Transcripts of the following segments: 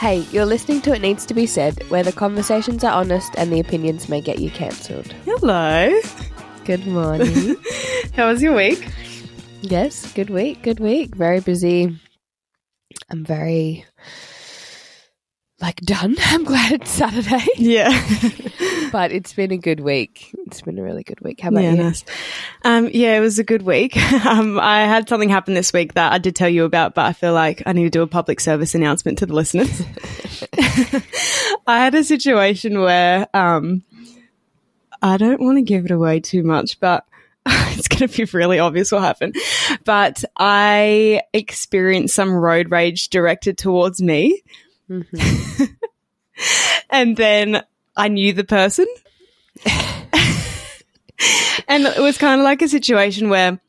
Hey, you're listening to It Needs to Be Said, where the conversations are honest and the opinions may get you cancelled. Hello. Good morning. How was your week? yes, good week, good week. Very busy. I'm very done. I'm glad it's Saturday, Yeah. but it's been a good week. It's been a really good week. How about yeah, you? nice. Um, yeah, it was a good week. Um, I had something happen this week that I did tell you about, but I feel like I need to do a public service announcement to the listeners. I had a situation where um, I don't want to give it away too much, but it's going to be really obvious what happened. But I experienced some road rage directed towards me. Mhm. and then I knew the person. and it was kind of like a situation where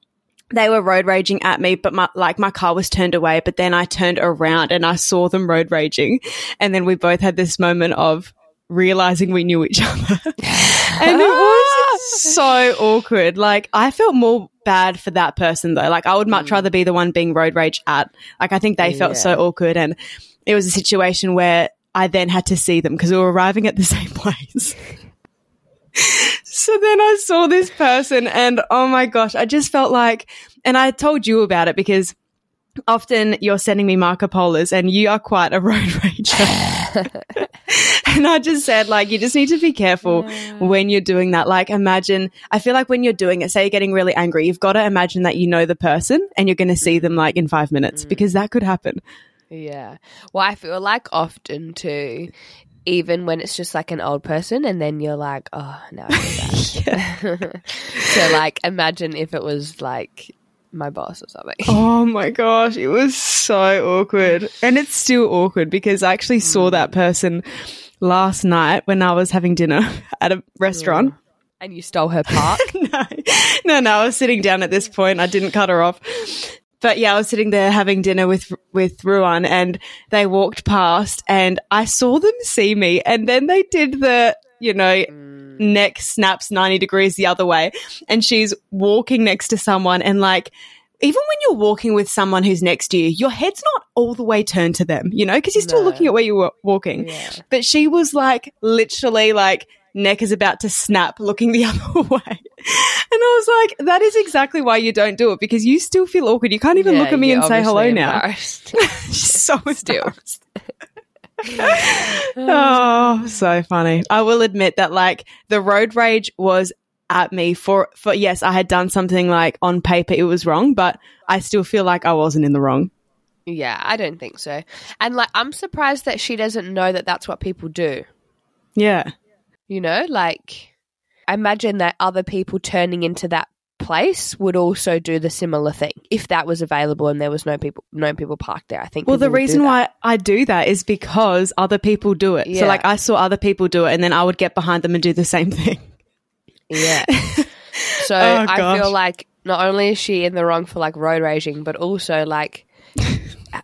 they were road raging at me, but my, like my car was turned away, but then I turned around and I saw them road raging. And then we both had this moment of realizing we knew each other. and it was so awkward. Like I felt more bad for that person though. Like I would much rather be the one being road rage at. Like I think they felt so awkward and it was a situation where I then had to see them because we were arriving at the same place. so then I saw this person and oh my gosh, I just felt like, and I told you about it because often you're sending me Marco Polos and you are quite a road rager. and I just said, like, you just need to be careful when you're doing that. Like, imagine, I feel like when you're doing it, say you're getting really angry, you've got to imagine that you know the person and you're going to see mm. them like in five minutes mm. because that could happen. Yeah. Well, I feel like often too, even when it's just like an old person, and then you're like, oh, now I feel bad. so, like, imagine if it was like my boss or something. Oh my gosh, it was so awkward. And it's still awkward because I actually saw that mm. person last night when I was having dinner at a restaurant. Mm. And you stole her part. no, no, no. I was sitting down at this mm. point. I didn't cut her off. But yeah, I was sitting there having dinner with with Ruan, and they walked past, and I saw them see me, and then they did the you know mm. neck snaps ninety degrees the other way, and she's walking next to someone, and like. Even when you're walking with someone who's next to you, your head's not all the way turned to them, you know, because you're still No. looking at where you were walking. Yeah. But she was like, literally, like, neck is about to snap, looking the other way. And I was like, that is exactly why you don't do it because you still feel awkward. You can't even Yeah, look at me and say hello now. She's so Still. oh, so funny. I will admit that like the road rage was at me for for yes, I had done something like on paper it was wrong, but I still feel like I wasn't in the wrong. yeah, I don't think so. And like, I'm surprised that she doesn't know that that's what people do. Yeah. You know, like, I imagine that other people turning into that place would also do the similar thing if that was available and there was no people no people parked there. I think. Well, the people would do reason why I do that is because other people do it. So like I saw other people do it and then I would get behind them and do the same thing. Yeah. So Oh, I feel like not only is she in the wrong for like road raging, but also like,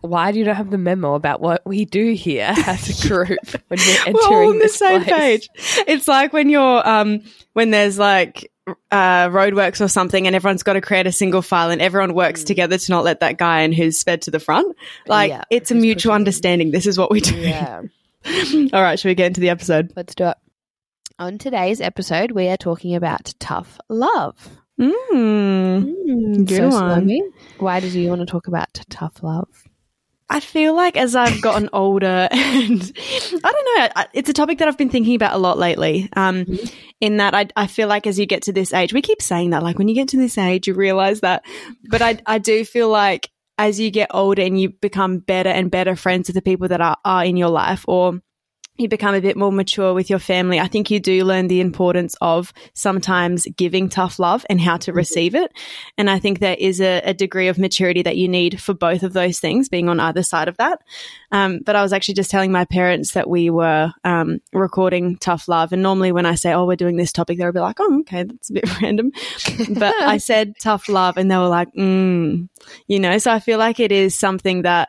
why do you not have the memo about what we do here as a group when we're entering We're all on the same place? page. It's like when you're um when there's like uh, roadworks or something, and everyone's got to create a single file, and everyone works together to not let that guy in who's sped to the front. Like Mm. Yeah, it's a mutual understanding. This is what we do. Yeah. All right, should we get into the episode? Let's do it. On today's episode, we are talking about tough love. Mm. Good so, one. Salome, why did you want to talk about tough love? I feel like as I've gotten older, and I don't know, it's a topic that I've been thinking about a lot lately. Um, In that, I, I feel like as you get to this age, we keep saying that, like when you get to this age, you realize that. But I, I do feel like as you get older and you become better and better friends with the people that are, are in your life, or you become a bit more mature with your family, I think you do learn the importance of sometimes giving tough love and how to receive it. And I think there is a, a degree of maturity that you need for both of those things, being on either side of that. Um, but I was actually just telling my parents that we were um, recording tough love. And normally when I say, oh, we're doing this topic, they'll be like, oh, okay, that's a bit random. but I said tough love and they were like, mm, you know, so I feel like it is something that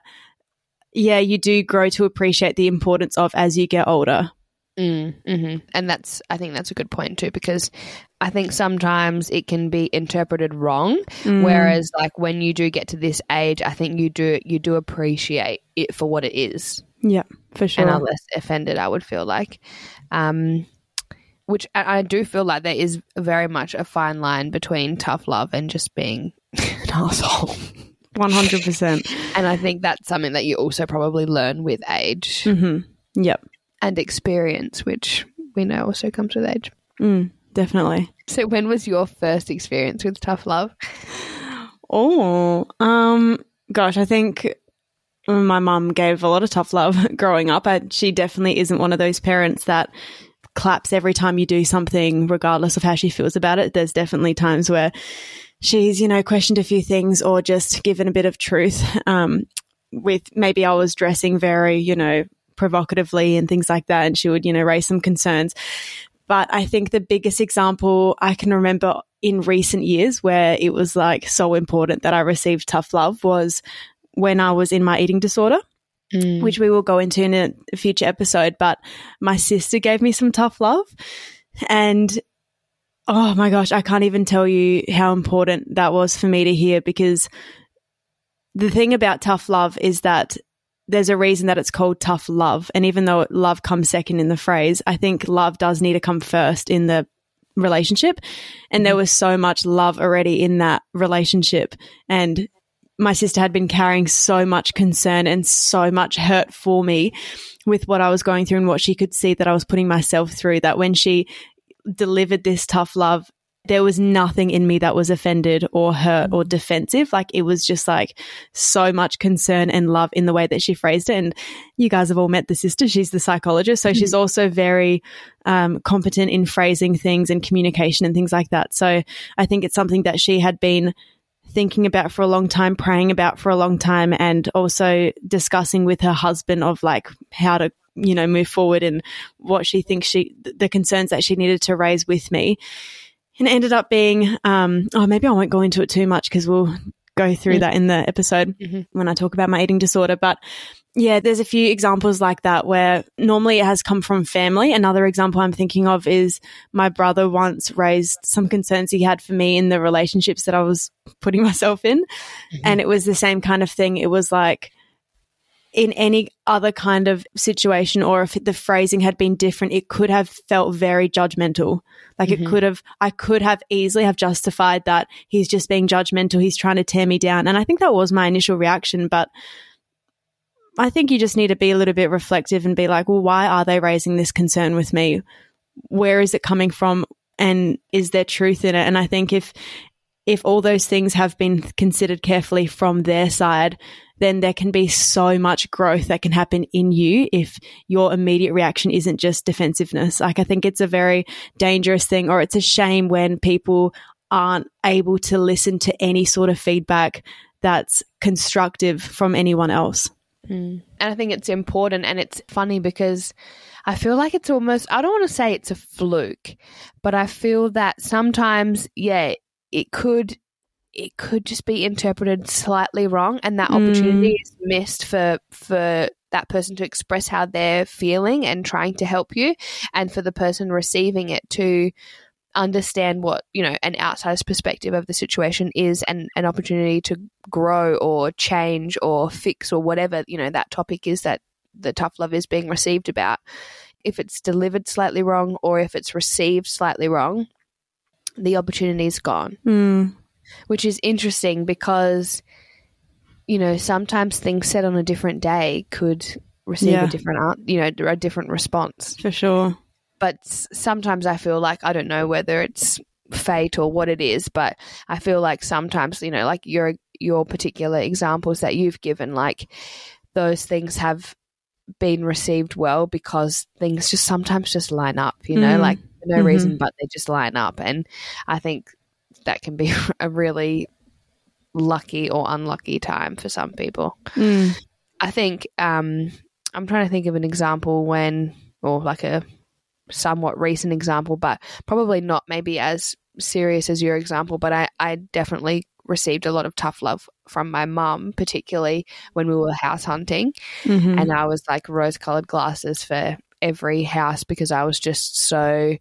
yeah, you do grow to appreciate the importance of as you get older. Mm, hmm And that's, I think that's a good point too, because I think sometimes it can be interpreted wrong. Mm. Whereas, like when you do get to this age, I think you do you do appreciate it for what it is. Yeah, for sure. and are less offended. I would feel like, um, which I, I do feel like there is very much a fine line between tough love and just being an asshole. 100%. And I think that's something that you also probably learn with age hmm Yep. and experience, which we know also comes with age. Mm, definitely. So, when was your first experience with tough love? Oh, um, gosh, I think my mum gave a lot of tough love growing up. I, she definitely isn't one of those parents that claps every time you do something, regardless of how she feels about it. There's definitely times where she's, you know, questioned a few things or just given a bit of truth. Um, with maybe I was dressing very, you know, provocatively and things like that, and she would, you know, raise some concerns. But I think the biggest example I can remember in recent years where it was like so important that I received tough love was when I was in my eating disorder, Mm. which we will go into in a future episode. But my sister gave me some tough love. And oh my gosh, I can't even tell you how important that was for me to hear because the thing about tough love is that there's a reason that it's called tough love. And even though love comes second in the phrase, I think love does need to come first in the relationship. And there mm-hmm. was so much love already in that relationship. And my sister had been carrying so much concern and so much hurt for me with what I was going through and what she could see that I was putting myself through that when she delivered this tough love there was nothing in me that was offended or hurt or defensive. Like it was just like so much concern and love in the way that she phrased it. And you guys have all met the sister. She's the psychologist. So she's also very um, competent in phrasing things and communication and things like that. So I think it's something that she had been thinking about for a long time, praying about for a long time, and also discussing with her husband of like how to, you know, move forward and what she thinks she, the concerns that she needed to raise with me. And it ended up being, um, oh, maybe I won't go into it too much because we'll go through Mm. that in the episode Mhm. when I talk about my eating disorder. But yeah, there's a few examples like that where normally it has come from family. Another example I'm thinking of is my brother once raised some concerns he had for me in the relationships that I was putting myself in. And it was the same kind of thing. It was like, in any other kind of situation or if the phrasing had been different it could have felt very judgmental like it Mhm. could have i could have easily have justified that he's just being judgmental he's trying to tear me down and i think that was my initial reaction but i think you just need to be a little bit reflective and be like well why are they raising this concern with me where is it coming from and is there truth in it and i think if if all those things have been considered carefully from their side then there can be so much growth that can happen in you if your immediate reaction isn't just defensiveness. Like, I think it's a very dangerous thing, or it's a shame when people aren't able to listen to any sort of feedback that's constructive from anyone else. Mm. And I think it's important and it's funny because I feel like it's almost, I don't want to say it's a fluke, but I feel that sometimes, yeah, it could. It could just be interpreted slightly wrong, and that opportunity is missed for for that person to express how they're feeling and trying to help you, and for the person receiving it to understand what you know an outsider's perspective of the situation is and an opportunity to grow or change or fix or whatever you know that topic is that the tough love is being received about if it's delivered slightly wrong or if it's received slightly wrong the opportunity is gone Mm, which is interesting because you know sometimes things said on a different day could receive Yeah. a different you know a different response for sure. But sometimes I feel like I don't know whether it's fate or what it is, but I feel like sometimes you know, like your your particular examples that you've given, like those things have been received well because things just sometimes just line up, you know, Mm. like for no Mhm. reason, but they just line up, and I think that can be a really lucky or unlucky time for some people. Mm, I think um, I'm trying to think of an example when, or like a somewhat recent example, but probably not maybe as serious as your example. But I, I definitely received a lot of tough love from my mum, particularly when we were house hunting. mhm. And I was like rose colored glasses for every house because I was just so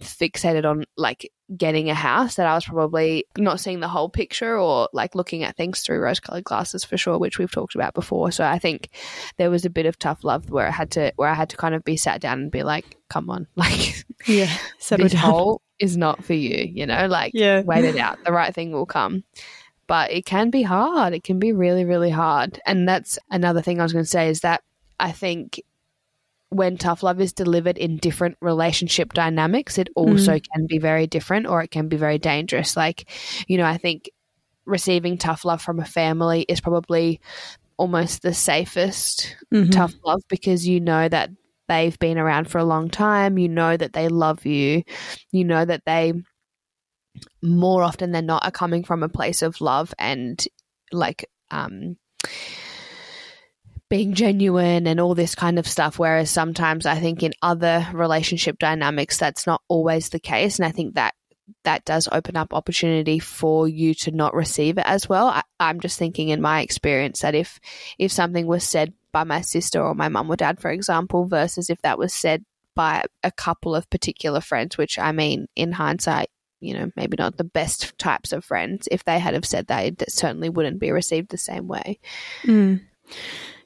fixated on like getting a house that I was probably not seeing the whole picture or like looking at things through rose colored glasses for sure, which we've talked about before. So I think there was a bit of tough love where I had to where I had to kind of be sat down and be like, come on, like Yeah. Settle this down. hole is not for you, you know, like Yeah. wait it out. The right thing will come. But it can be hard. It can be really, really hard. And that's another thing I was going to say is that I think when tough love is delivered in different relationship dynamics, it also can be very different or it can be very dangerous. Like, you know, I think receiving tough love from a family is probably almost the safest Mhm. tough love because you know that they've been around for a long time. You know that they love you. You know that they, more often than not, are coming from a place of love and like, um, being genuine and all this kind of stuff. Whereas sometimes I think in other relationship dynamics, that's not always the case. And I think that that does open up opportunity for you to not receive it as well. I, I'm just thinking in my experience that if if something was said by my sister or my mum or dad, for example, versus if that was said by a couple of particular friends, which I mean, in hindsight, you know, maybe not the best types of friends, if they had have said that, it certainly wouldn't be received the same way. Mm.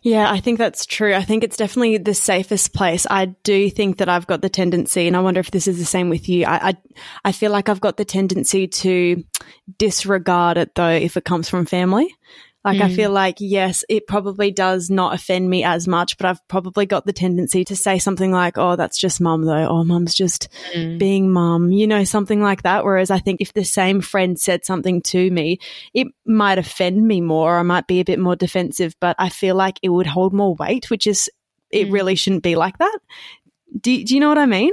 Yeah, I think that's true. I think it's definitely the safest place. I do think that I've got the tendency, and I wonder if this is the same with you. I, I, I feel like I've got the tendency to disregard it though if it comes from family. Like I Mm. feel like yes, it probably does not offend me as much, but I've probably got the tendency to say something like, "Oh, that's just mum though," or "Mum's just being mum," you know, something like that. Whereas I think if the same friend said something to me, it might offend me more, or I might be a bit more defensive, but I feel like it would hold more weight, which is, it Mm. really shouldn't be like that. Do, do you know what I mean?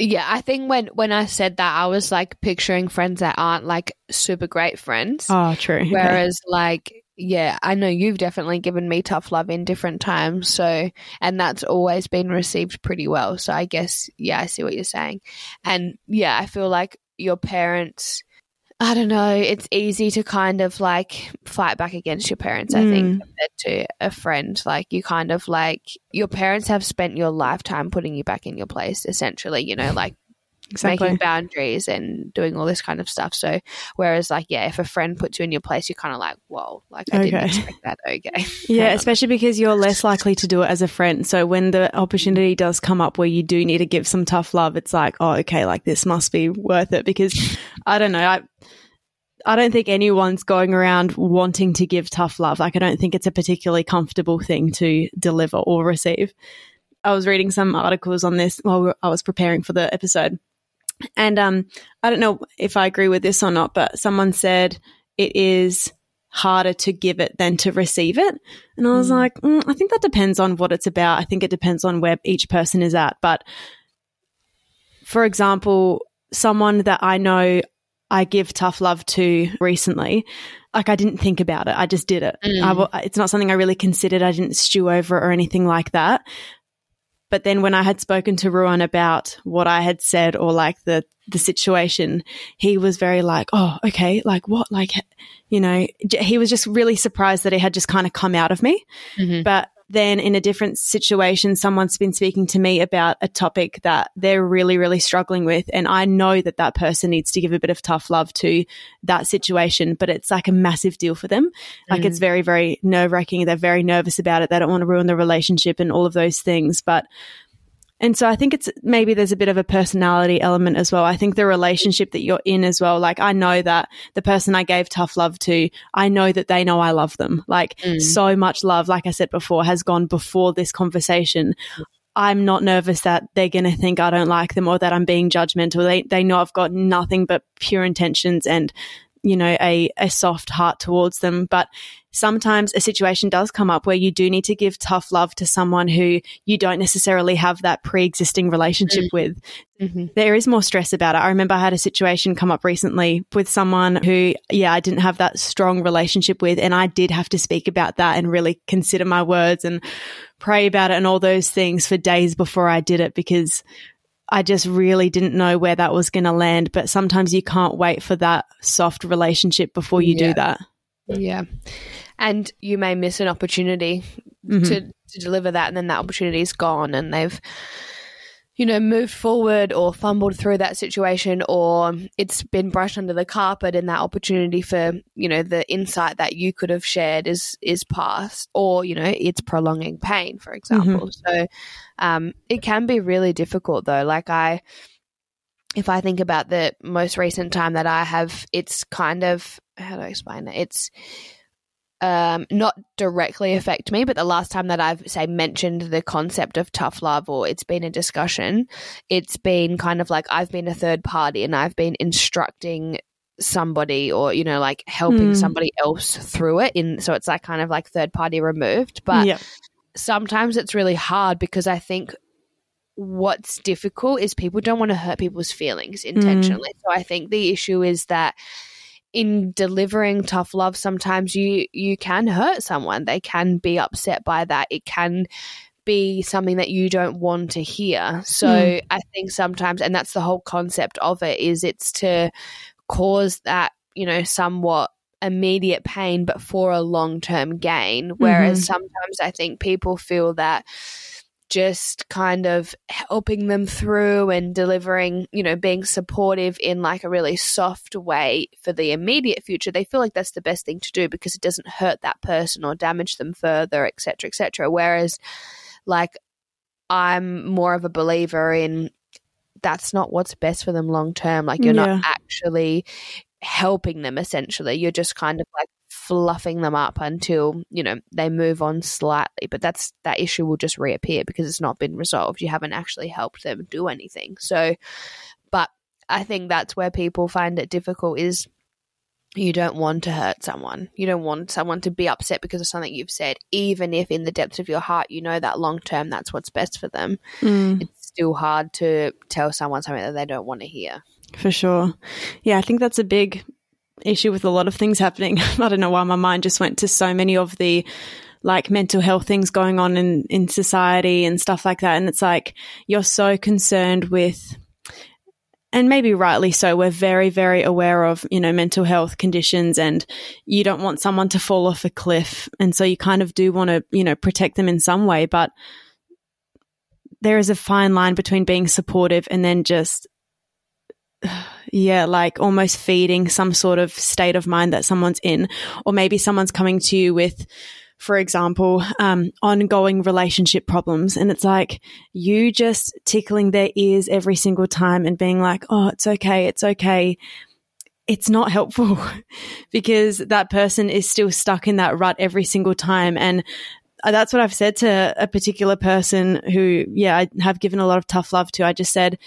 Yeah, I think when when I said that, I was like picturing friends that aren't like super great friends. Oh, true. Whereas, like, yeah, I know you've definitely given me tough love in different times. So, and that's always been received pretty well. So, I guess, yeah, I see what you're saying. And yeah, I feel like your parents, I don't know, it's easy to kind of like fight back against your parents, I think, Mm. compared to a friend. Like, you kind of like, your parents have spent your lifetime putting you back in your place, essentially, you know, like, exactly. making boundaries and doing all this kind of stuff. So, whereas, like, yeah, if a friend puts you in your place, you're kind of like, whoa, like, I didn't expect that. Okay. Yeah, especially because you're less likely to do it as a friend. So when the opportunity does come up where you do need to give some tough love, it's like, oh, okay, like this must be worth it because I don't know, I I don't think anyone's going around wanting to give tough love. Like I don't think it's a particularly comfortable thing to deliver or receive. I was reading some articles on this while I was preparing for the episode. And um I don't know if I agree with this or not, but someone said it is harder to give it than to receive it. And I was Mm. like, mm, I think that depends on what it's about. I think it depends on where each person is at. But for example, someone that I know I give tough love to recently, like I didn't think about it. I just did it. Mm. I it's not something I really considered. I didn't stew over it or anything like that. But then when I had spoken to Ruan about what I had said or like the the situation, he was very like, "Oh, okay, like what? Like, you know, he was just really surprised that it had just kind of come out of me." Mhm. But then in a different situation, someone's been speaking to me about a topic that they're really, really struggling with. And I know that that person needs to give a bit of tough love to that situation, but it's like a massive deal for them. Like it's mm. very, very nerve wracking. They're very nervous about it. They don't want to ruin the relationship and all of those things. But and so I think it's maybe there's a bit of a personality element as well. I think the relationship that you're in as well. Like I know that the person I gave tough love to, I know that they know I love them. Like Mm. so much love, like I said before, has gone before this conversation. I'm not nervous that they're going to think I don't like them or that I'm being judgmental. They, they know I've got nothing but pure intentions and, you know, a, a soft heart towards them. But sometimes a situation does come up where you do need to give tough love to someone who you don't necessarily have that pre existing relationship with Mhm. there is more stress about it. I remember I had a situation come up recently with someone who, yeah, I didn't have that strong relationship with. And I did have to speak about that and really consider my words and pray about it and all those things for days before I did it because I just really didn't know where that was going to land. But sometimes you can't wait for that soft relationship before you Yeah. do that. Yeah. And you may miss an opportunity Mhm. to, to deliver that, and then that opportunity is gone, and they've, you know, moved forward or fumbled through that situation or it's been brushed under the carpet and that opportunity for, you know, the insight that you could have shared is is past or, you know, it's prolonging pain, for example. Mm-hmm. So um, it can be really difficult though. Like I if I think about the most recent time that I have, it's kind of how do I explain it? It's um, not directly affect me, but the last time that I've say mentioned the concept of tough love or it's been a discussion, it's been kind of like I've been a third party and I've been instructing somebody or you know like helping mm. somebody else through it in so it's like kind of like third party removed but yep. sometimes it's really hard because i think what's difficult is people don't want to hurt people's feelings intentionally mm. so i think the issue is that in delivering tough love sometimes you you can hurt someone they can be upset by that it can be something that you don't want to hear so mm. i think sometimes and that's the whole concept of it is it's to cause that you know somewhat immediate pain but for a long-term gain whereas mm-hmm. sometimes i think people feel that just kind of helping them through and delivering, you know, being supportive in like a really soft way for the immediate future, they feel like that's the best thing to do because it doesn't hurt that person or damage them further, etc., etc. Whereas, like, I'm more of a believer in that's not what's best for them long term. Like, you're yeah. not actually helping them essentially. You're just kind of like fluffing them up until you know they move on slightly. But that's that issue will just reappear because it's not been resolved. You haven't actually helped them do anything. So but i think that's where people find it difficult is you don't want to hurt someone. You don't want someone to be upset because of something you've said even if in the depths of your heart you know that long term that's what's best for them. Mm. it's still hard to tell someone something that they don't want to hear. For sure. Yeah i think that's a big issue with a lot of things happening. I don't know why my mind just went to so many of the like mental health things going on in, in society and stuff like that. And it's like you're so concerned with and maybe rightly so, we're very, very aware of, you know, mental health conditions and you don't want someone to fall off a cliff. And so you kind of do want to, you know, protect them in some way. But there is a fine line between being supportive and then just yeah, like almost feeding some sort of state of mind that someone's in, or maybe someone's coming to you with, for example, um, ongoing relationship problems. And it's like you just tickling their ears every single time and being like, oh, it's okay, it's okay. It's not helpful because that person is still stuck in that rut every single time. And that's what I've said to a particular person who, yeah, I have given a lot of tough love to. I just said,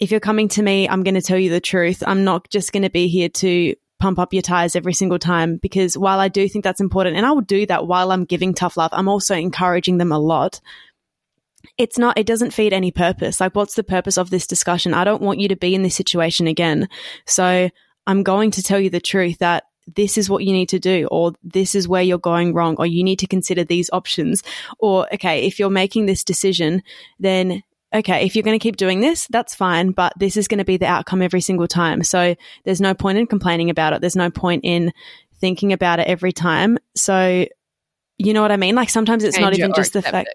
if you're coming to me, I'm going to tell you the truth. I'm not just going to be here to pump up your tires every single time because while I do think that's important and I will do that while I'm giving tough love, I'm also encouraging them a lot. It's not, it doesn't feed any purpose. Like, what's the purpose of this discussion? I don't want you to be in this situation again. So I'm going to tell you the truth that this is what you need to do, or this is where you're going wrong, or you need to consider these options. Or, okay, if you're making this decision, then okay, if you're going to keep doing this, that's fine, but this is going to be the outcome every single time. So there's no point in complaining about it. There's no point in thinking about it every time. So, you know what I mean? Like sometimes it's not even just the fact.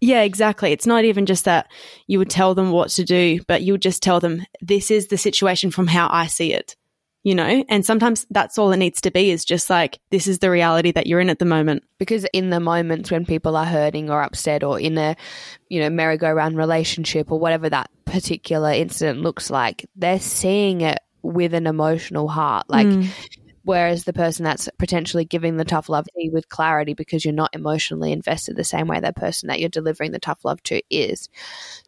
yeah, exactly. It's not even just that you would tell them what to do, but you would just tell them, this is the situation from how I see it you know? And sometimes that's all it needs to be is just like, this is the reality that you're in at the moment. Because in the moments when people are hurting or upset or in a, you know, merry-go-round relationship or whatever that particular incident looks like, they're seeing it with an emotional heart. Like, mm. Whereas the person that's potentially giving the tough love to with clarity because you're not emotionally invested the same way that person that you're delivering the tough love to is.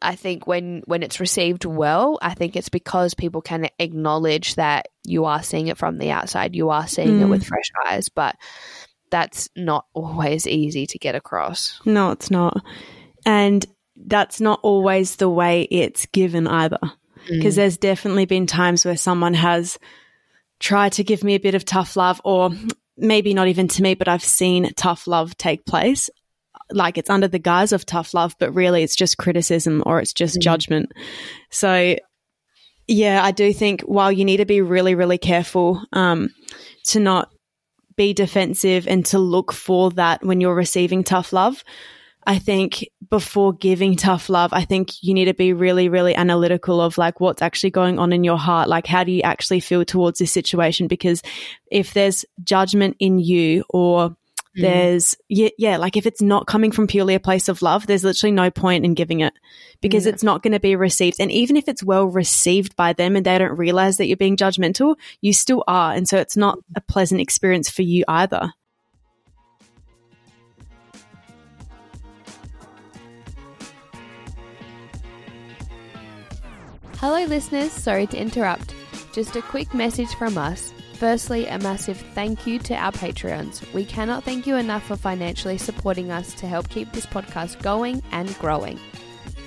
I think when when it's received well, I think it's because people can acknowledge that you are seeing it from the outside, you are seeing mm. it with fresh eyes, but that's not always easy to get across. No, it's not. And that's not always the way it's given either. Because mm. there's definitely been times where someone has try to give me a bit of tough love, or maybe not even to me, but I've seen tough love take place. Like it's under the guise of tough love, but really it's just criticism or it's just mm. judgment. So, yeah, I do think while you need to be really, really careful um, to not be defensive and to look for that when you're receiving tough love, I think before giving tough love, I think you need to be really, really analytical of like what's actually going on in your heart. Like, how do you actually feel towards this situation? Because if there's judgment in you or Mm. There's, yeah, yeah, like if it's not coming from purely a place of love, there's literally no point in giving it because it's not going to be received. And even if it's well received by them and they don't realize that you're being judgmental, you still are. And so it's not a pleasant experience for you either. Hello, listeners. Sorry to interrupt. Just a quick message from us. Firstly, a massive thank you to our Patreons. We cannot thank you enough for financially supporting us to help keep this podcast going and growing.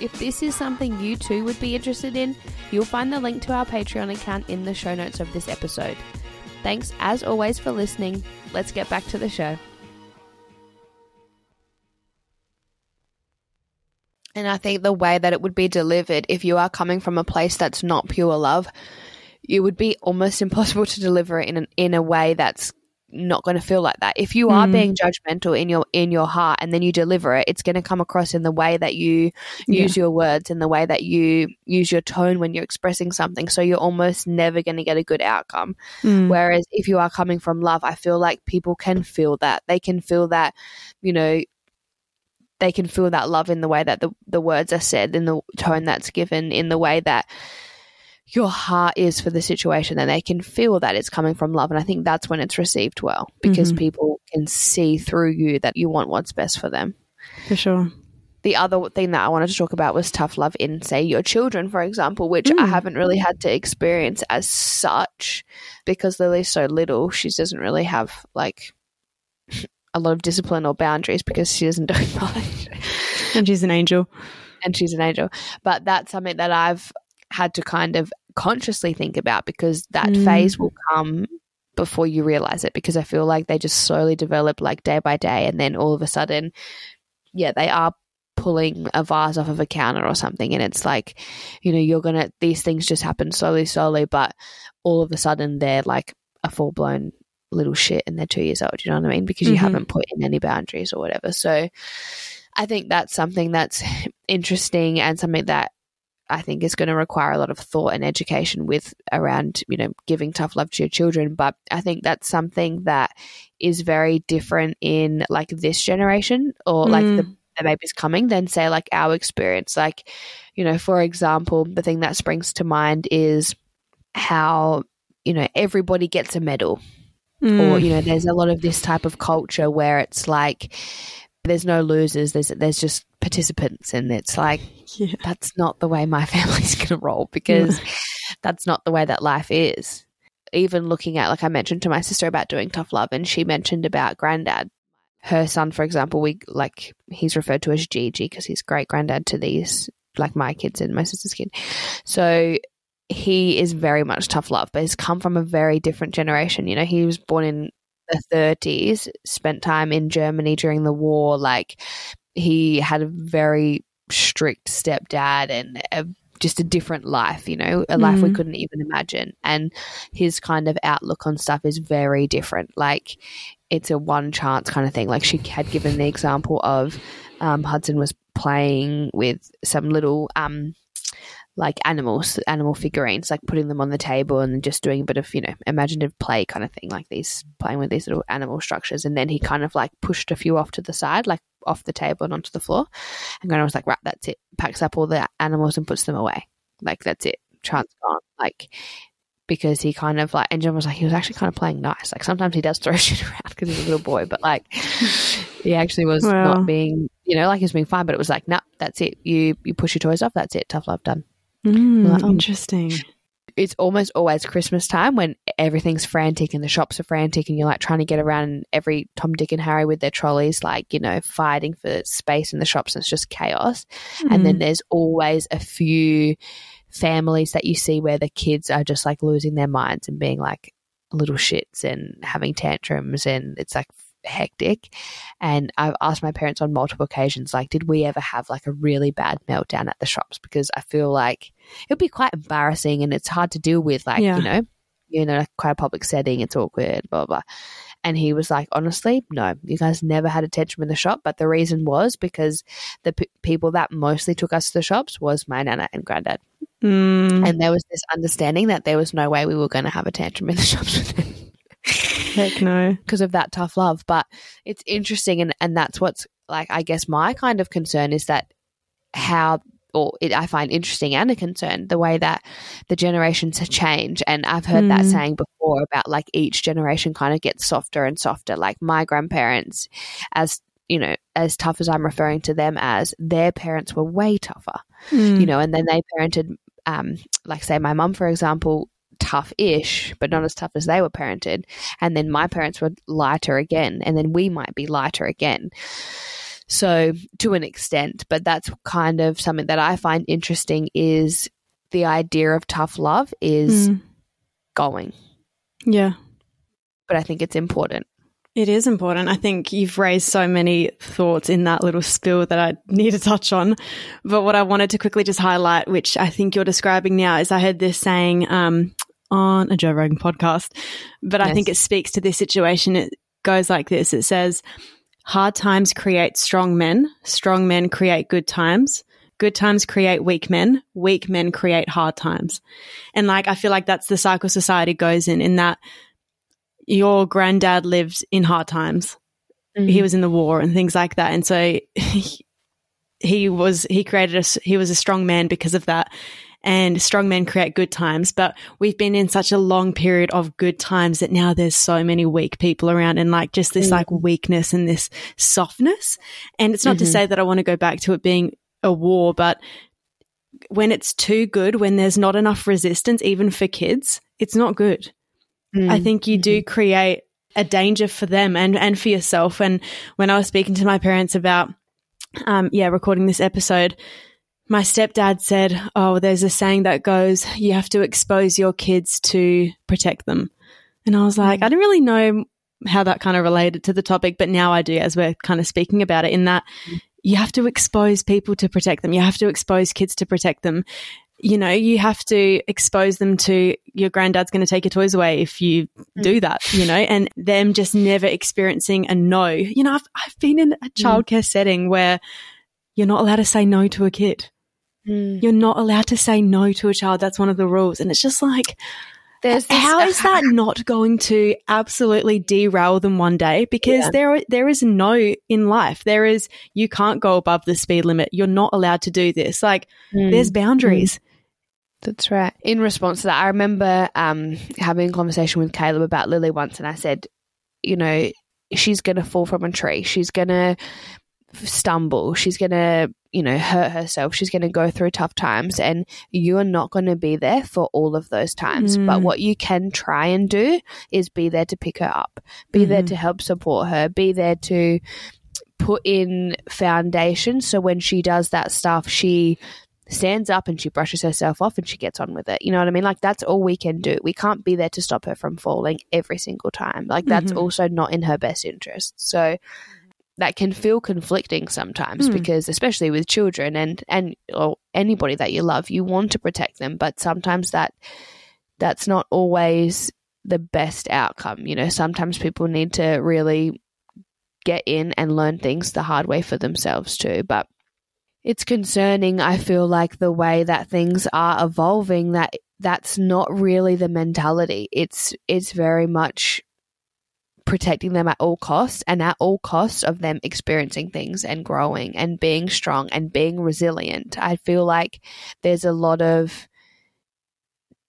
If this is something you too would be interested in, you'll find the link to our Patreon account in the show notes of this episode. Thanks as always for listening. Let's get back to the show. And I think the way that it would be delivered, if you are coming from a place that's not pure love, it would be almost impossible to deliver it in an, in a way that's not going to feel like that. If you are mm. being judgmental in your in your heart and then you deliver it, it's going to come across in the way that you use yeah. your words in the way that you use your tone when you're expressing something. So you're almost never going to get a good outcome. Mm. Whereas if you are coming from love, I feel like people can feel that. They can feel that, you know, they can feel that love in the way that the the words are said, in the tone that's given, in the way that your heart is for the situation and they can feel that it's coming from love. And I think that's when it's received well because mm-hmm. people can see through you that you want what's best for them. For sure. The other thing that I wanted to talk about was tough love in, say, your children, for example, which mm. I haven't really had to experience as such because Lily's so little. She doesn't really have like a lot of discipline or boundaries because she doesn't do much. and she's an angel. And she's an angel. But that's something that I've had to kind of consciously think about because that mm. phase will come before you realize it because I feel like they just slowly develop like day by day and then all of a sudden yeah they are pulling a vase off of a counter or something and it's like you know you're gonna these things just happen slowly slowly but all of a sudden they're like a full blown little shit and they're two years old you know what I mean because you mm-hmm. haven't put in any boundaries or whatever so I think that's something that's interesting and something that I think is going to require a lot of thought and education with around, you know, giving tough love to your children. But I think that's something that is very different in like this generation or like the, mm. the baby's coming than say like our experience. Like, you know, for example, the thing that springs to mind is how, you know, everybody gets a medal. Mm. Or, you know, there's a lot of this type of culture where it's like there's no losers, there's there's just participants and it's like yeah. that's not the way my family's going to roll because that's not the way that life is even looking at like i mentioned to my sister about doing tough love and she mentioned about granddad her son for example we like he's referred to as gigi because he's great granddad to these like my kids and my sister's kid so he is very much tough love but he's come from a very different generation you know he was born in the 30s spent time in germany during the war like he had a very strict stepdad and a, just a different life, you know, a life mm. we couldn't even imagine. And his kind of outlook on stuff is very different. Like it's a one chance kind of thing. Like she had given the example of um, Hudson was playing with some little um, like animals, animal figurines, like putting them on the table and just doing a bit of, you know, imaginative play kind of thing, like these playing with these little animal structures. And then he kind of like pushed a few off to the side, like off the table and onto the floor. And Grandma was like, right, that's it. Packs up all the animals and puts them away. Like, that's it. Chance gone. Like, because he kind of like, and John was like, he was actually kind of playing nice. Like, sometimes he does throw shit around because he's a little boy, but like, he actually was well. not being, you know, like he was being fine, but it was like, nah, that's it. You, you push your toys off. That's it. Tough love done. Mm, like, interesting. It's almost always Christmas time when everything's frantic and the shops are frantic and you're like trying to get around and every Tom, Dick, and Harry with their trolleys, like, you know, fighting for space in the shops and it's just chaos. Mm. And then mm. there's always a few families that you see where the kids are just like losing their minds and being like little shits and having tantrums and it's like hectic. And I've asked my parents on multiple occasions, like, did we ever have like a really bad meltdown at the shops? Because I feel like it would be quite embarrassing and it's hard to deal with. Like, yeah. you know, you know, quite a public setting. It's awkward, blah, blah. And he was like, honestly, no, you guys never had a tantrum in the shop. But the reason was because the p- people that mostly took us to the shops was my nana and granddad. Mm, And there was this understanding that there was no way we were going to have a tantrum in the shops with him heck no. because of that tough love. But it's interesting, and, and that's what's like, I guess my kind of concern is that how, or it, I find interesting and a concern, the way that the generations change. And I've heard that Mm. saying before about like each generation kind of gets softer and softer. Like my grandparents, as you know, as tough as I'm referring to them as, their parents were way tougher Mm, you know, and then they parented, um, like say my mum, for example, tough-ish, but not as tough as they were parented. And then my parents were lighter again, and then we might be lighter again. So to an extent, but that's kind of something that I find interesting is the idea of tough love is mm, going, yeah. but I think it's important. It is important. I think you've raised so many thoughts in that little spill that I need to touch on. But what I wanted to quickly just highlight, which I think you're describing now, is I heard this saying um, on a Joe Rogan podcast, but I Yes. think it speaks to this situation. It goes like this it says, Hard times create strong men, strong men create good times. Good times create weak men. Weak men create hard times. And like, I feel like that's the cycle society goes in, in that your granddad lived in hard times. He mm. was in the war and things like that. And so he, was, he created a, he was a strong man because of that. And strong men create good times. But we've been in such a long period of good times that now there's so many weak people around and like just this Mm. like weakness and this softness. And it's not to Mhm. say that I want to go back to it being a war, but when it's too good, when there's not enough resistance, even for kids, it's not good. Mm. I think you do create a danger for them and, and for yourself. And when I was speaking to my parents about, um, yeah, recording this episode, my stepdad said, Oh, there's a saying that goes, you have to expose your kids to protect them. And I was like, mm. I didn't really know how that kind of related to the topic, but now I do as we're kind of speaking about it in that mm. you have to expose people to protect them. You have to expose kids to protect them. You know, you have to expose them to your granddad's going to take your toys away if you mm. do that, you know, and them just never experiencing a no. You know, I've, I've been in a childcare setting where you're not allowed to say no to a kid. Mm. You're not allowed to say no to a child. That's one of the rules. And it's just like, this, how is that not going to absolutely derail them one day? Because Yeah. there, there is no in life. There is, you can't go above the speed limit. You're not allowed to do this. Like, Mm. there's boundaries. That's right. In response to that, I remember um, having a conversation with Caleb about Lily once, and I said, you know, she's going to fall from a tree. She's going to stumble. She's going to, you know, hurt herself. She's going to go through tough times, and you're not going to be there for all of those times. But Mm. what you can try and do is be there to pick her up, be there Mhm. to help support her, be there to put in foundation so when she does that stuff, she stands up and she brushes herself off and she gets on with it. You know what I mean? Like that's all we can do. We can't be there to stop her from falling every single time. Like that's Mhm. also not in her best interest. So that can feel conflicting sometimes Hmm. because especially with children and and or anybody that you love, you want to protect them, but sometimes that that's not always the best outcome. You know, sometimes people need to really get in and learn things the hard way for themselves too. But it's concerning, I feel like, the way that things are evolving that that's not really the mentality. It's it's very much protecting them at all costs and at all costs of them experiencing things and growing and being strong and being resilient. I feel like there's a lot of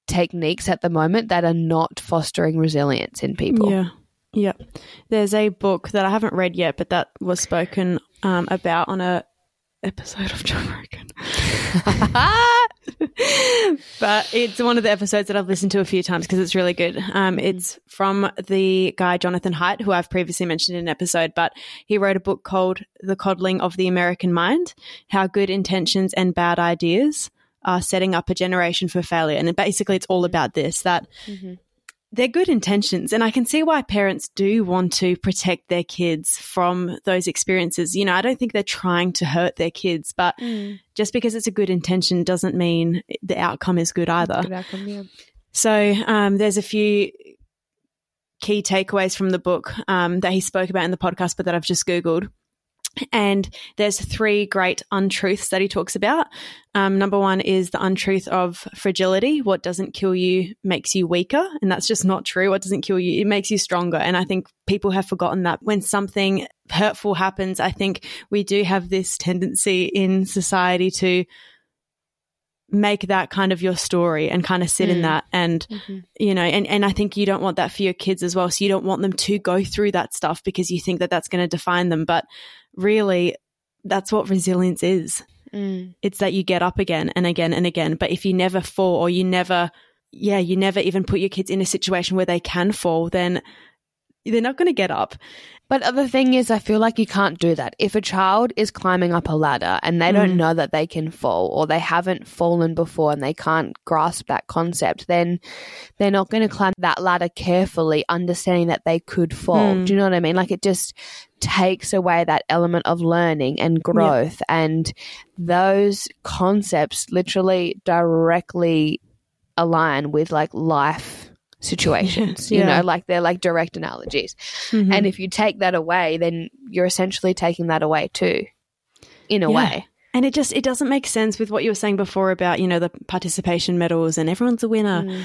techniques at the moment that are not fostering resilience in people. Yeah. Yeah. There's a book that I haven't read yet, but that was spoken um, about on a episode of Joe Rogan. but it's one of the episodes that I've listened to a few times because it's really good. Um, it's from the guy Jonathan Haidt, who I've previously mentioned in an episode, but he wrote a book called The Coddling of the American Mind How Good Intentions and Bad Ideas Are Setting Up a Generation for Failure. And basically, it's all about this that Mhm. They're good intentions and i can see why parents do want to protect their kids from those experiences you know i don't think they're trying to hurt their kids but just because it's a good intention doesn't mean the outcome is good either Good outcome, yeah. So um, there's a few key takeaways from the book um, that he spoke about in the podcast, but that I've just Googled. And there's three great untruths that he talks about. Um, number one is the untruth of fragility. What doesn't kill you makes you weaker. And that's just not true. What doesn't kill you, it makes you stronger. And I think people have forgotten that when something hurtful happens, I think we do have this tendency in society to make that kind of your story and kind of sit mm. in that and mm-hmm. you know and, and i think you don't want that for your kids as well so you don't want them to go through that stuff because you think that that's going to define them but really that's what resilience is mm. it's that you get up again and again and again but if you never fall or you never yeah you never even put your kids in a situation where they can fall then they're not going to get up but the thing is, I feel like you can't do that. If a child is climbing up a ladder and they mm. don't know that they can fall or they haven't fallen before and they can't grasp that concept, then they're not going to climb that ladder carefully, understanding that they could fall. Mm. Do you know what I mean? Like it just takes away that element of learning and growth. Yep. And those concepts literally directly align with like life situations. You yeah. know, like they're like direct analogies. Mm-hmm. And if you take that away, then you're essentially taking that away too, in a yeah. way. And it just it doesn't make sense with what you were saying before about you know the participation medals and everyone's a winner. Mm.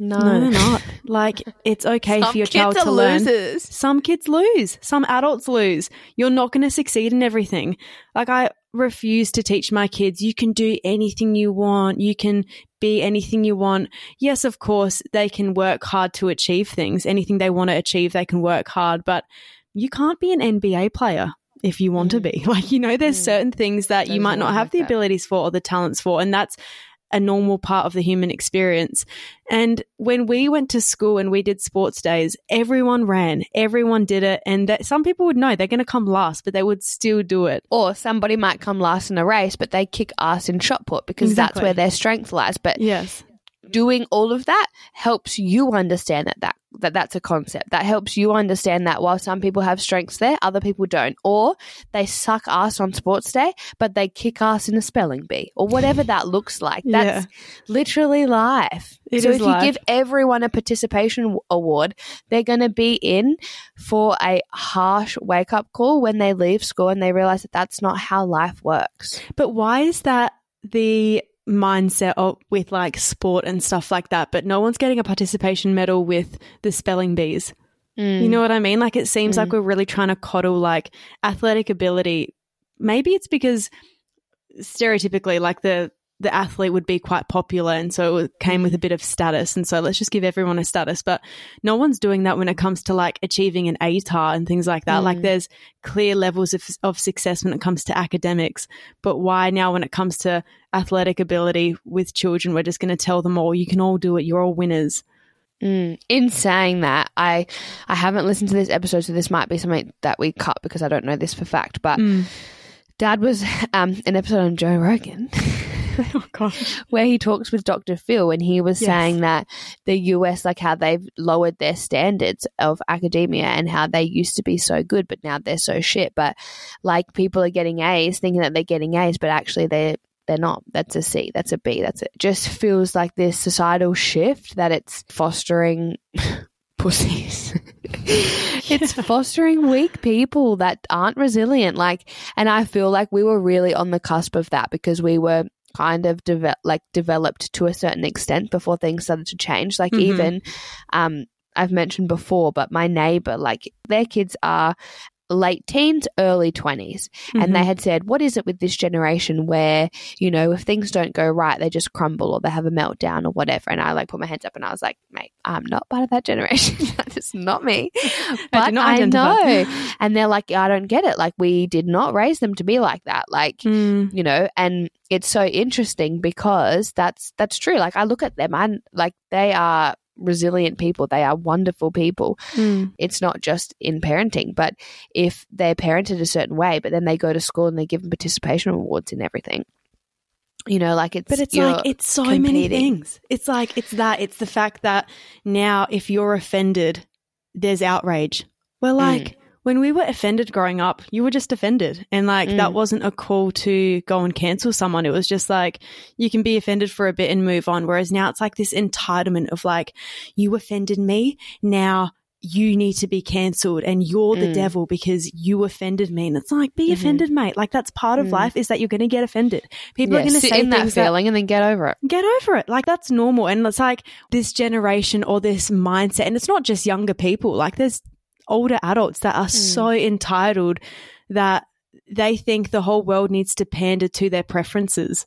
No. no, they're not. Like it's okay for your child to learn. Losers. Some kids lose. Some adults lose. You're not going to succeed in everything. Like I refuse to teach my kids you can do anything you want. You can be anything you want. Yes, of course, they can work hard to achieve things. Anything they want to achieve, they can work hard, but you can't be an NBA player if you want mm. to be. Like, you know, there's mm. certain things that you might not have the abilities for or the talents for. And that's a normal part of the human experience. And when we went to school and we did sports days, everyone ran, everyone did it. And that some people would know they're going to come last, but they would still do it. Or somebody might come last in a race, but they kick ass in shot put because exactly. that's where their strength lies. But yes doing all of that helps you understand that that that that's a concept. That helps you understand that while some people have strengths there other people don't. Or they suck ass on sports day but they kick ass in a spelling bee or whatever that looks like. That's yeah. literally life. It so if life. you give everyone a participation award they're going to be in for a harsh wake up call when they leave school and they realize that that's not how life works. But why is that the mindset of, with like sport and stuff like that, but no one's getting a participation medal with the spelling bees. Mm. You know what I mean? Like it seems mm. like we're really trying to coddle like athletic ability. Maybe it's because stereotypically, like the the athlete would be quite popular and so it came with a bit of status and so let's just give everyone a status but no one's doing that when it comes to like achieving an ATAR and things like that mm. like there's clear levels of, of success when it comes to academics but why now when it comes to athletic ability with children we're just going to tell them all you can all do it you're all winners Mm. In saying that, I I haven't listened to this episode, so this might be something that we cut because I don't know this for fact. But mm. Dad was um, an episode on Joe Rogan. oh gosh. Where he talks with Dr. Phil and he was yes. saying that the US, like how they've lowered their standards of academia and how they used to be so good, but now they're so shit. But like people are getting A's thinking that they're getting A's, but actually they're they're not. That's a C. That's a B. That's it. Just feels like this societal shift that it's fostering pussies. it's fostering weak people that aren't resilient. Like, and I feel like we were really on the cusp of that because we were kind of de- like developed to a certain extent before things started to change. Like mm-hmm. even um, I've mentioned before, but my neighbor, like their kids are late teens, early 20s. Mm-hmm. And they mm-hmm. had said, What is it with this generation where, you know, if things don't go right, they just crumble or they have a meltdown or whatever? And I like put my hands up and I was like, Mate, I'm not part of that generation. that is not me. But I, I know. and they're like, I don't get it. Like, we did not raise them to be like that. Like, mm. you know, and it's so interesting because that's that's true. Like I look at them and like they are resilient people. They are wonderful people. Mm. It's not just in parenting, but if they're parented a certain way, but then they go to school and they give them participation awards and everything. You know, like it's, but it's like it's so competing. many things. It's like it's that. It's the fact that now, if you're offended, there's outrage. We're like, mm. When we were offended growing up, you were just offended. And like Mm. that wasn't a call to go and cancel someone. It was just like you can be offended for a bit and move on. Whereas now it's like this entitlement of like, you offended me. Now you need to be cancelled and you're the Mm. devil because you offended me. And it's like, be Mhm. offended, mate. Like that's part of Mm. life is that you're going to get offended. People yeah, are going to say in that things that feeling and then get over it. get over it. Like that's normal. And it's like this generation or this mindset. And it's not just younger people. Like there's older adults that are so entitled that they think the whole world needs to pander to their preferences.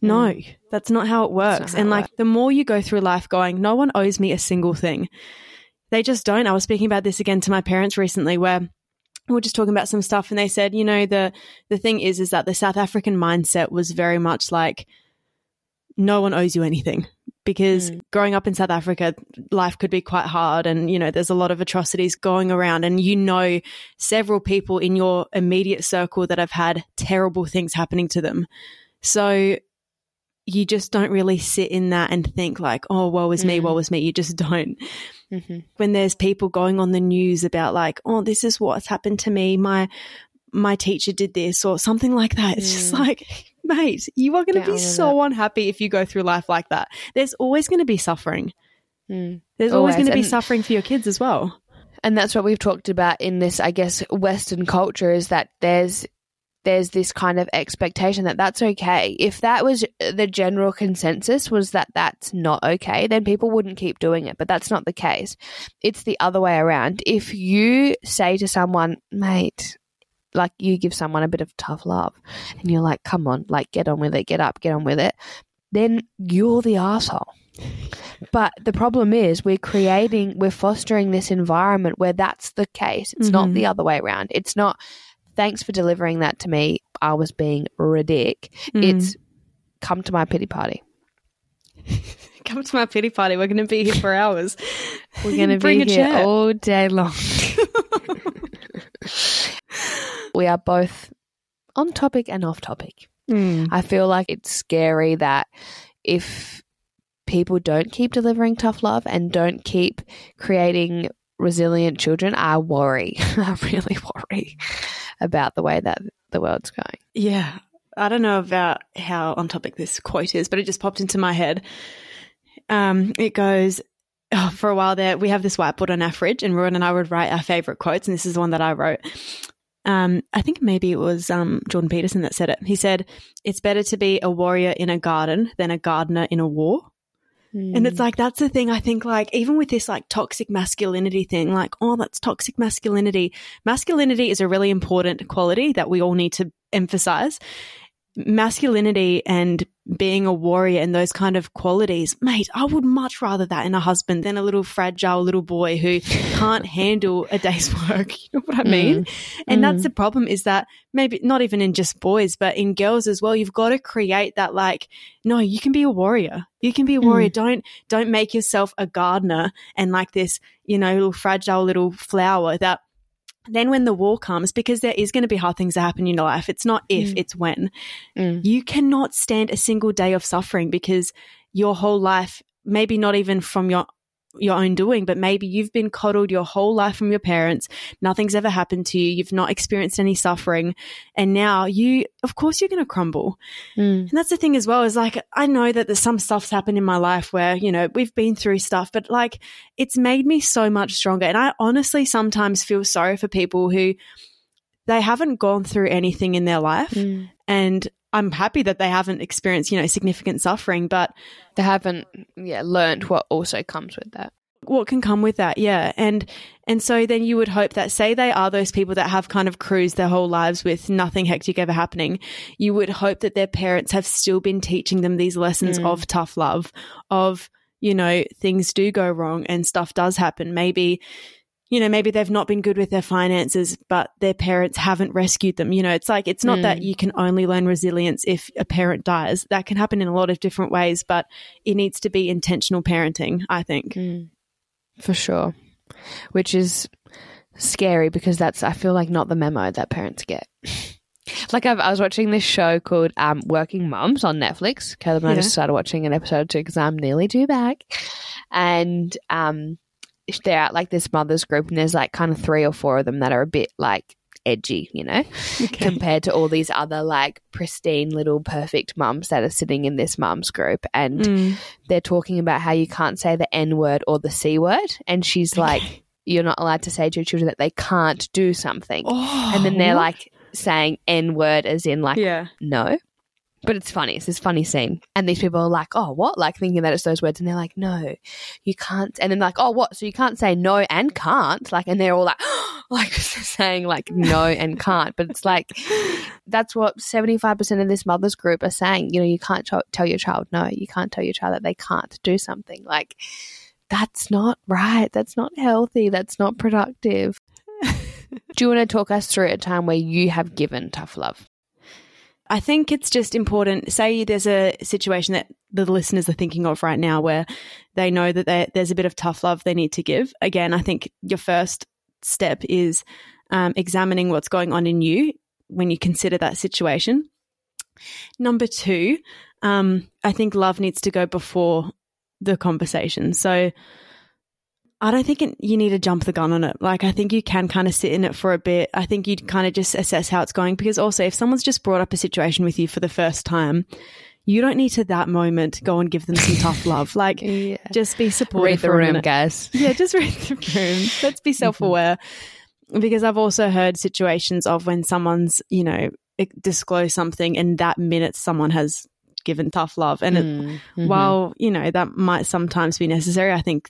No, that's not how it works. how And like the more you go through life going, no one owes me a single thing. They just don't. I was speaking about this again to my parents recently where we are just talking about some stuff and they said, you know, the the thing is is that the South African mindset was very much like no one owes you anything because Mm. growing up in South Africa, life could be quite hard. And, you know, there's a lot of atrocities going around. And you know several people in your immediate circle that have had terrible things happening to them. So you just don't really sit in that and think, like, oh, woe is me, Mm. woe is me. You just don't. hmm When there's people going on the news about, like, oh, this is what's happened to me. My, my teacher did this or something like that. It's just Mm. like, mate, you are going to be so unhappy if you go through life like that. There's always going to be suffering. Mm. There's always, Always, going to be suffering for your kids as well. and that's what we've talked about in this i guess western culture is that there's there's this kind of expectation that that's okay if that was the general consensus was that that's not okay then people wouldn't keep doing it but that's not the case it's the other way around if you say to someone mate like you give someone a bit of tough love and you're like come on like get on with it get up get on with it then you're the asshole but the problem is, we're creating, we're fostering this environment where that's the case. It's not Mhm. the other way around. It's not, thanks for delivering that to me. I was being ridic. Mm. It's come to my pity party. come to my pity party. We're going to be here for hours. We're going to be here chair. all day long. We are both on topic and off topic. Mm. I feel like it's scary that if people don't keep delivering tough love and don't keep creating resilient children, I worry. I really worry about the way that the world's going. Yeah. I don't know about how on topic this quote is, but it just popped into my head. Um, it goes, oh, for a while there, we have this whiteboard on our fridge, and Ruan and I would write our favorite quotes, and this is the one that I wrote. Um, I think maybe it was um, Jordan Peterson that said it. He said, It's better to be a warrior in a garden than a gardener in a war. And it's like, that's the thing. I think, like, even with this, like, toxic masculinity thing, like, oh, that's toxic masculinity. Masculinity is a really important quality that we all need to emphasize. Masculinity and being a warrior and those kind of qualities, mate, I would much rather that in a husband than a little fragile little boy who can't handle a day's work. You know what I mean? And that's Mm. the problem is that maybe not even in just boys, but in girls as well, you've got to create that like, no, you can be a warrior. You can be a warrior. Don't, don't make yourself a gardener and like this, you know, little fragile little flower that then when the war comes, because there is going to be hard things that happen in your life, it's not if, Mm. it's when. Mm. You cannot stand a single day of suffering because your whole life, maybe not even from your your own doing, but maybe you've been coddled your whole life from your parents. Nothing's ever happened to you. You've not experienced any suffering. And now you, of course, you're going to crumble. Mm. And that's the thing as well is like, I know that there's some stuff's happened in my life where, you know, we've been through stuff, but like it's made me so much stronger. And I honestly sometimes feel sorry for people who they haven't gone through anything in their life. Mm. And I'm happy that they haven't experienced, you know, significant suffering, but They haven't, yeah, learned what also comes with that. what can come with that yeah and and so then you would hope that say they are those people that have kind of cruised their whole lives with nothing hectic ever happening you would hope that their parents have still been teaching them these lessons Mm. of tough love of you know things do go wrong and stuff does happen maybe you know maybe they've not been good with their finances but their parents haven't rescued them you know it's like it's not that Mm. you can only learn resilience if a parent dies that can happen in a lot of different ways but it needs to be intentional parenting i think Mm. For sure. Which is scary because that's, I feel like, not the memo that parents get. like, I've, I was watching this show called um, Working Mums on Netflix. Caleb and I just started watching an episode or two because I'm nearly due back. And um, they're at like this mothers group, and there's like kind of three or four of them that are a bit like edgy, you know, Okay. compared to all these other like pristine little perfect mums that are sitting in this mums group, and Mm. they're talking about how you can't say the N word or the C word, and she's like, you're not allowed to say to your children that they can't do something, Oh, and then they're what? like saying N word as in like yeah. no. But it's funny. It's this funny scene. And these people are like, oh, what? Like thinking that it's those words. And they're like, no, you can't. And then like, oh, what? So you can't say no and can't. Like, and they're all like, like saying like no and can't. But it's like, that's what 75% of this mother's group are saying. You know, you can't ch- tell your child no. You can't tell your child that they can't do something. Like, that's not right. That's not healthy. That's not productive. do you want to talk us through a time where you have given tough love? I think it's just important. Say there's a situation that the listeners are thinking of right now where they know that there's a bit of tough love they need to give. Again, I think your first step is um, examining what's going on in you when you consider that situation. Number two, um, I think love needs to go before the conversation. So I don't think it, you need to jump the gun on it. Like, I think you can kind of sit in it for a bit. I think you'd kind of just assess how it's going because also, if someone's just brought up a situation with you for the first time, you don't need to that moment go and give them some tough love. Like, Yeah. just be supportive. Read the for room, guys. Yeah, just read the room. Let's be self aware. Because I've also heard situations of when someone's, you know, disclose something and that minute someone has given tough love. And it, Mm-hmm. while, you know, that might sometimes be necessary, I think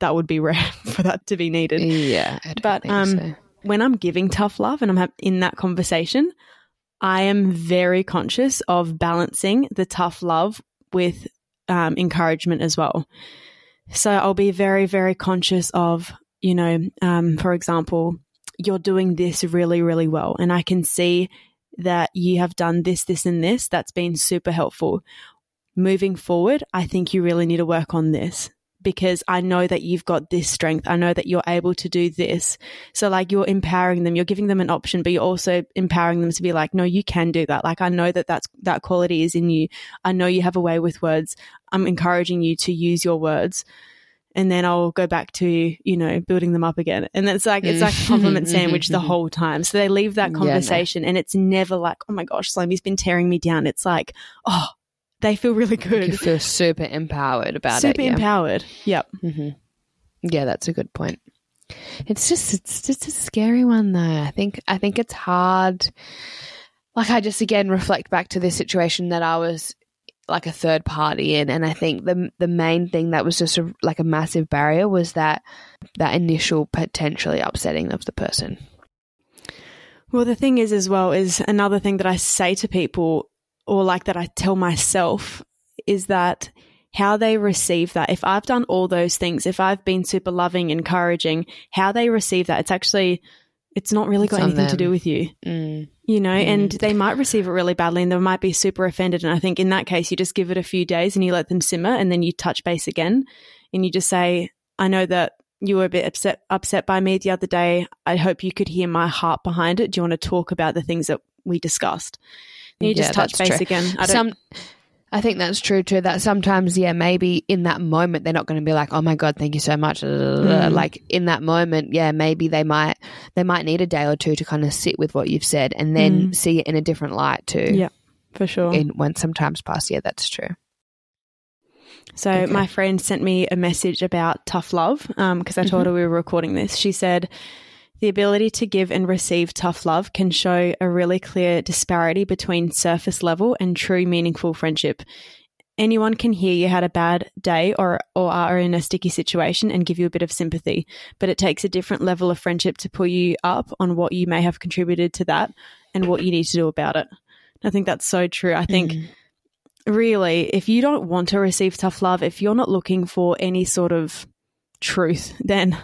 that would be rare for that to be needed. yeah, But, um, so. When I'm giving tough love and I'm ha- in that conversation, I am very conscious of balancing the tough love with um, encouragement as well. So I'll be very, very conscious of, you know, um, for example, you're doing this really, really well. And I can see that you have done this, this, and this. That's been super helpful. Moving forward, I think you really need to work on this because I know that you've got this strength. I know that you're able to do this. So, like, you're empowering them, you're giving them an option, but you're also empowering them to be like, no, you can do that. Like, I know that that's, that quality is in you. I know you have a way with words. I'm encouraging you to use your words. And then I'll go back to, you know, building them up again. And it's like, it's like a compliment mm. sandwich the whole time. So they leave that Yeah, no. conversation and it's never like, oh my gosh, Slimy's been tearing me down. It's like, oh, they feel really good. You feel super empowered about Super it. Yeah. empowered. Yep. hmm yeah, that's a good point. It's just it's just a scary one though. I think I think it's hard. Like I just again reflect back to this situation that I was like a third party in, and I think the the main thing that was just a, like a massive barrier was that that initial potentially upsetting of the person. Well, the thing is, as well, is another thing that I say to people, or like that I tell myself, is that how they receive that. If I've done all those things, if I've been super loving, encouraging, how they receive that, it's actually, it's not really got anything to do with you, Mm. you know, Mm. and they might receive it really badly and they might be super offended. And I think in that case, you just give it a few days and you let them simmer and then you touch base again and you just say, I know that you were a bit upset upset by me the other day. I hope you could hear my heart behind it. Do you want to talk about the things that we discussed? You just Yeah, touch base true. again. I Some, I think that's true too. That sometimes, yeah, maybe in that moment they're not going to be like, "Oh my god, thank you so much." Mm. Like in that moment, yeah, maybe they might they might need a day or two to kind of sit with what you've said and then Mm. see it in a different light too. Yeah, for sure. In when sometimes past, yeah, that's true. So Okay. my friend sent me a message about tough love because I told her we were recording this. She said the ability to give and receive tough love can show a really clear disparity between surface level and true meaningful friendship. Anyone can hear you had a bad day or or are in a sticky situation and give you a bit of sympathy, but it takes a different level of friendship to pull you up on what you may have contributed to that and what you need to do about it. I think that's so true. I think Mm. really, if you don't want to receive tough love, if you're not looking for any sort of truth, then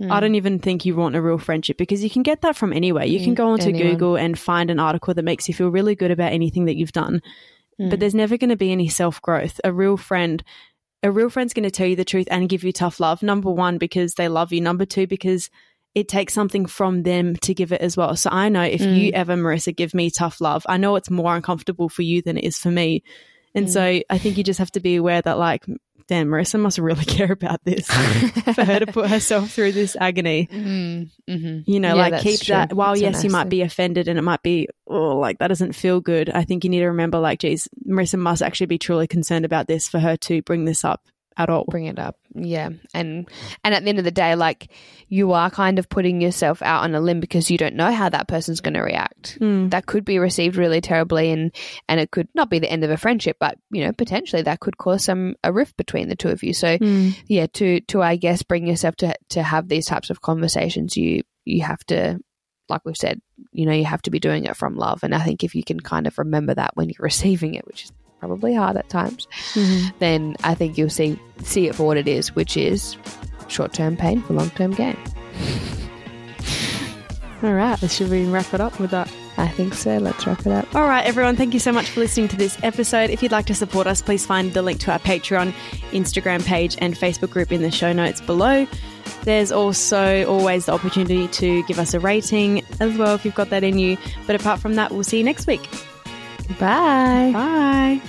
Mm. I don't even think you want a real friendship because you can get that from anywhere. You can Mm, go onto anyone. Google and find an article that makes you feel really good about anything that you've done. Mm. But there's never going to be any self growth. A real friend, a real friend's going to tell you the truth and give you tough love. Number one, because they love you. Number two, because it takes something from them to give it as well. So I know if you ever, Marissa, give me tough love, I know it's more uncomfortable for you than it is for me. And so I think you just have to be aware that, like, damn, Marissa must really care about this for her to put herself through this agony. Mm, mhm. You know, Yeah, like keep true. that. While That's a yes, you might thing. be offended and it might be, oh, like that doesn't feel good. I think you need to remember, like, geez, Marissa must actually be truly concerned about this for her to bring this up at all. bring it up yeah and and at the end of the day like you are kind of putting yourself out on a limb because you don't know how that person's going to react Mm. that could be received really terribly and and it could not be the end of a friendship but you know potentially that could cause some a rift between the two of you so Mm. yeah to to i guess bring yourself to to have these types of conversations you you have to like we've said you know you have to be doing it from love and i think if you can kind of remember that when you're receiving it which is probably hard at times Mhm. then I think you'll see see it for what it is, which is short term pain for long term gain. All right, should we wrap it up with that? I think so. Let's wrap it up. All right, everyone, thank you so much for listening to this episode. If you'd like to support us, please find the link to our Patreon, Instagram page, and Facebook group in the show notes below. There's also always the opportunity to give us a rating as well if you've got that in you. But apart from that, we'll see you next week. Bye. Bye.